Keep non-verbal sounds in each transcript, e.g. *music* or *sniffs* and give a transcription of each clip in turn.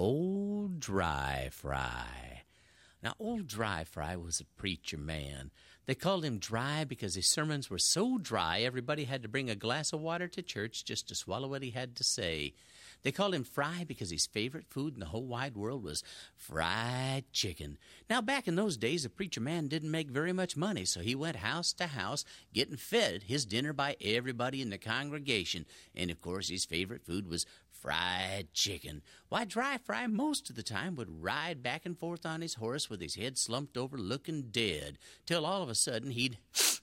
Old Dry Fry. Now, Old Dry Fry was a preacher man. They called him Dry because his sermons were so dry everybody had to bring a glass of water to church just to swallow what he had to say. They called him Fry because his favorite food in the whole wide world was fried chicken. Now, back in those days, a preacher man didn't make very much money, so he went house to house getting fed his dinner by everybody in the congregation. And of course, his favorite food was fried chicken. Why, Dry Fry most of the time would ride back and forth on his horse with his head slumped over looking dead, till all of a sudden he'd. *sniffs*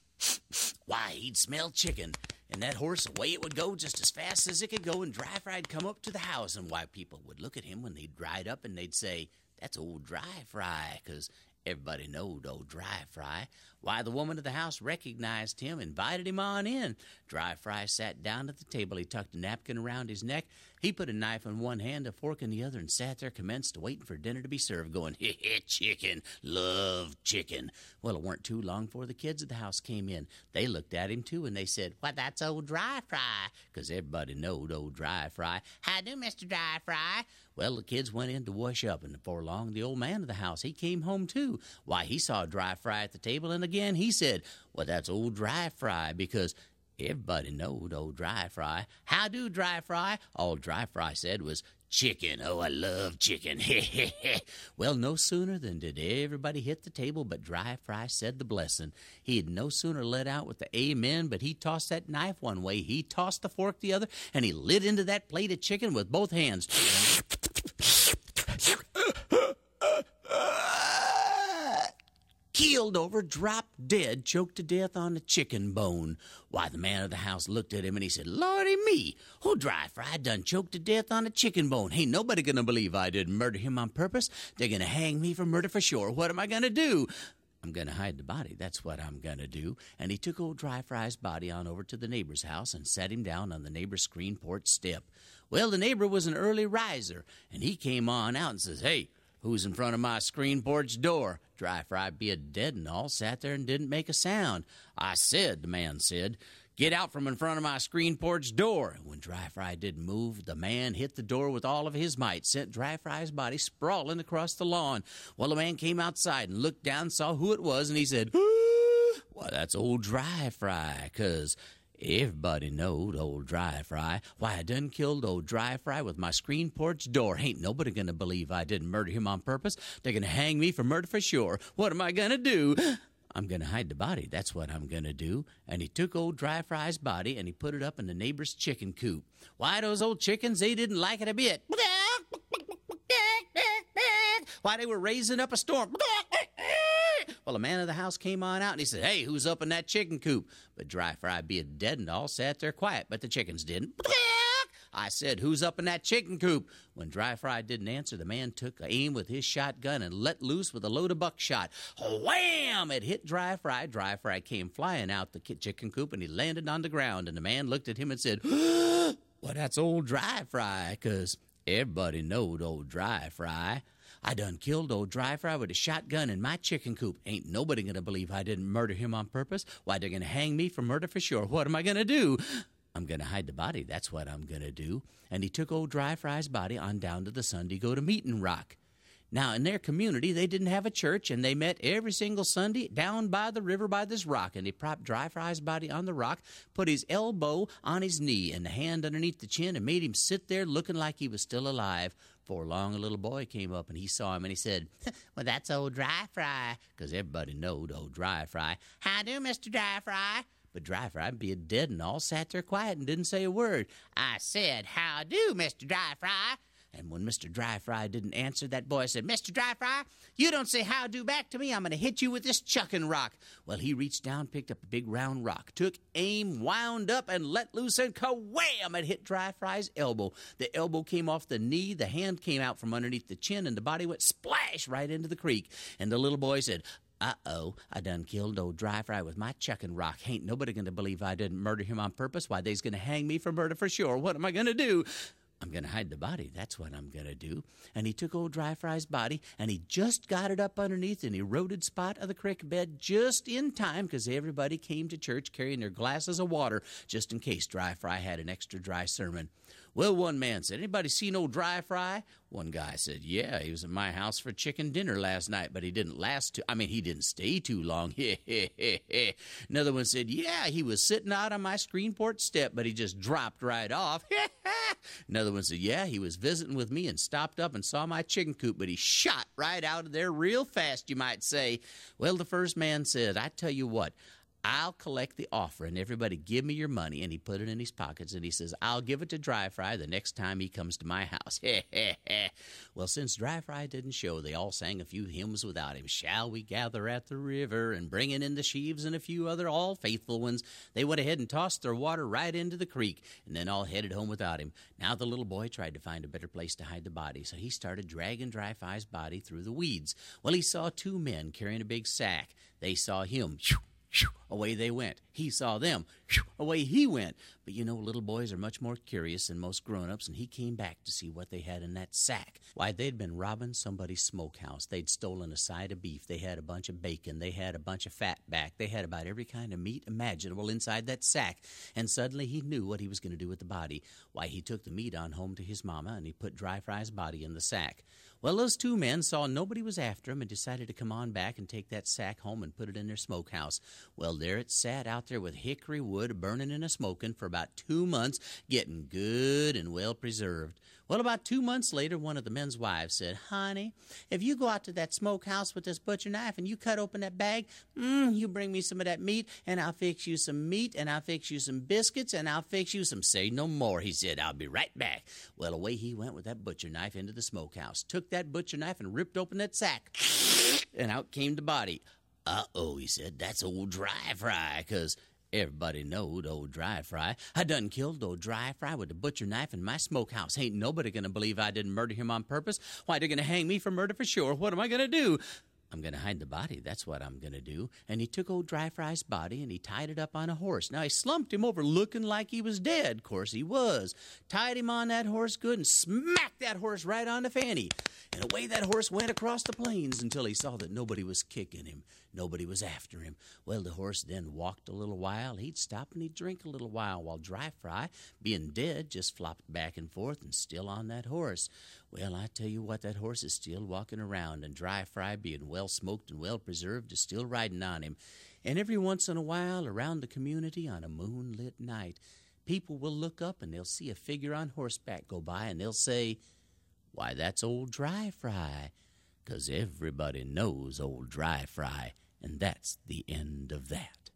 Why, he'd smell chicken, and that horse away it would go just as fast as it could go, and Dry Fry'd come up to the house, and why people would look at him when they'd ride up and they'd say, That's old Dry Fry, 'cause Everybody knowed old Dry Fry. Why, the woman of the house recognized him, invited him on in. Dry Fry sat down at the table. He tucked a napkin around his neck. He put a knife in one hand, a fork in the other, and sat there, commenced waiting for dinner to be served, going, heh heh, chicken, love chicken. Well, it weren't too long before the kids of the house came in. They looked at him, too, and they said, Why, that's old Dry Fry, 'cause everybody knowed old Dry Fry. How do, Mr. Dry Fry? Well, the kids went in to wash up, and before long, the old man of the house, he came home, too. Why, he saw Dry Fry at the table, and again he said, Well, that's old Dry Fry, because everybody knowed old Dry Fry. How do, Dry Fry? All Dry Fry said was, Chicken, oh, I love chicken. *laughs* Well, no sooner than did everybody hit the table, but Dry Fry said the blessing. He had no sooner let out with the amen, but he tossed that knife one way, he tossed the fork the other, and he lit into that plate of chicken with both hands. *laughs* keeled over, dropped dead, choked to death on a chicken bone. Why, the man of the house looked at him and he said, Lordy me, who dry fry done choked to death on a chicken bone? Ain't nobody gonna believe I didn't murder him on purpose. They're gonna hang me for murder for sure. What am I gonna do? I'm going to hide the body. That's what I'm going to do. And he took old Dry Fry's body on over to the neighbor's house and sat him down on the neighbor's screen porch step. Well, the neighbor was an early riser, and he came on out and says, Hey, who's in front of my screen porch door? Dry Fry, being dead and all, sat there and didn't make a sound. I said, the man said, Get out from in front of my screen porch door. And when Dry Fry didn't move, the man hit the door with all of his might, sent Dry Fry's body sprawling across the lawn. Well, the man came outside and looked down, saw who it was, and he said, *gasps* Well, that's old Dry Fry, 'cause Everybody knowed old Dry Fry. Why, I done killed old Dry Fry with my screen porch door. Ain't nobody gonna believe I didn't murder him on purpose. They're gonna hang me for murder for sure. What am I gonna do? *gasps* I'm going to hide the body. That's what I'm going to do. And he took old Dry Fry's body and he put it up in the neighbor's chicken coop. Why, those old chickens, they didn't like it a bit. *laughs* Why, they were raising up a storm. *laughs* Well, the man of the house came on out and he said, Hey, who's up in that chicken coop? But Dry Fry, being dead and all, sat there quiet, but the chickens didn't. I said, Who's up in that chicken coop? When Dry Fry didn't answer, the man took aim with his shotgun and let loose with a load of buckshot. Wham! It hit Dry Fry. Dry Fry came flying out the chicken coop and he landed on the ground. And the man looked at him and said, *gasps* Well, that's old Dry Fry, 'cause everybody knowed old Dry Fry. I done killed old Dry Fry with a shotgun in my chicken coop. Ain't nobody gonna believe I didn't murder him on purpose. Why, they're gonna hang me for murder for sure. What am I gonna do? I'm going to hide the body. That's what I'm going to do. And he took old Dry Fry's body on down to the Sunday go to Meeting Rock. Now, in their community, they didn't have a church, and they met every single Sunday down by the river by this rock. And he propped Dry Fry's body on the rock, put his elbow on his knee and the hand underneath the chin, and made him sit there looking like he was still alive. Before long, a little boy came up and he saw him and he said, *laughs* Well, that's old Dry Fry, 'cause everybody knowed old Dry Fry. How do, Mr. Dry Fry? But Dry Fry, being dead and all, sat there quiet and didn't say a word. I said, How do, Mr. Dry Fry? And when Mr. Dry Fry didn't answer, that boy said, Mr. Dry Fry, you don't say how do back to me. I'm going to hit you with this chucking rock. Well, he reached down, picked up a big round rock, took aim, wound up, and let loose, and ka-wham! It hit Dry Fry's elbow. The elbow came off the knee, the hand came out from underneath the chin, and the body went splash right into the creek. And the little boy said, uh oh, I done killed old Dry Fry with my chucking rock. Ain't nobody gonna believe I didn't murder him on purpose. Why, they's gonna hang me for murder for sure. What am I gonna do? I'm going to hide the body. That's what I'm going to do. And he took old Dry Fry's body and he just got it up underneath an eroded spot of the creek bed just in time because everybody came to church carrying their glasses of water just in case Dry Fry had an extra dry sermon. Well, one man said, Anybody seen old Dry Fry? One guy said, Yeah, he was at my house for chicken dinner last night, but he didn't last too I mean he didn't stay too long. *laughs* Another one said, Yeah, he was sitting out on my screen porch step, but he just dropped right off. *laughs* Another one said, Yeah, he was visiting with me and stopped up and saw my chicken coop, but he shot right out of there real fast, you might say. Well, the first man said, I tell you what, I'll collect the offer and everybody give me your money. And he put it in his pockets and he says, I'll give it to Dry Fry the next time he comes to my house. *laughs* well, since Dry Fry didn't show, they all sang a few hymns without him. Shall we gather at the river and bringing in the sheaves and a few other all faithful ones? They went ahead and tossed their water right into the creek and then all headed home without him. Now the little boy tried to find a better place to hide the body, so he started dragging Dry Fry's body through the weeds. Well, he saw two men carrying a big sack. They saw him away they went. He saw them, away he went. But you know, little boys are much more curious than most grown ups, and he came back to see what they had in that sack. Why, they'd been robbing somebody's smokehouse. They'd stolen a side of beef. They had a bunch of bacon. They had a bunch of fat back. They had about every kind of meat imaginable inside that sack. And suddenly he knew what he was going to do with the body. Why, he took the meat on home to his mama, and he put Dry Fry's body in the sack. Well, those two men saw nobody was after him and decided to come on back and take that sack home and put it in their smokehouse. Well, there it sat out there with hickory wood burning and a smoking for about two months, getting good and well preserved. Well, about two months later, one of the men's wives said, Honey, if you go out to that smokehouse with this butcher knife and you cut open that bag, mm, you bring me some of that meat, and I'll fix you some meat, and I'll fix you some biscuits, and I'll fix you some. Say no more, he said. I'll be right back. Well, away he went with that butcher knife into the smokehouse, took that butcher knife and ripped open that sack, and out came the body. Uh oh, he said, that's old dry fry, 'cause Everybody knowed old Dry Fry. I done killed old Dry Fry with a butcher knife in my smokehouse. Ain't nobody gonna believe I didn't murder him on purpose. Why, they're gonna hang me for murder for sure. What am I gonna do? I'm going to hide the body. That's what I'm going to do. And he took old Dry Fry's body and he tied it up on a horse. Now, he slumped him over looking like he was dead. Of course, he was. Tied him on that horse good and smacked that horse right on the fanny. And away that horse went across the plains until he saw that nobody was kicking him. Nobody was after him. Well, the horse then walked a little while. He'd stop and he'd drink a little while while Dry Fry, being dead, just flopped back and forth and still on that horse. Well, I tell you what, that horse is still walking around, and Dry Fry, being well smoked and well preserved, is still riding on him. And every once in a while, around the community on a moonlit night, people will look up and they'll see a figure on horseback go by, and they'll say, Why, that's old Dry Fry. 'Cause everybody knows old Dry Fry, and that's the end of that.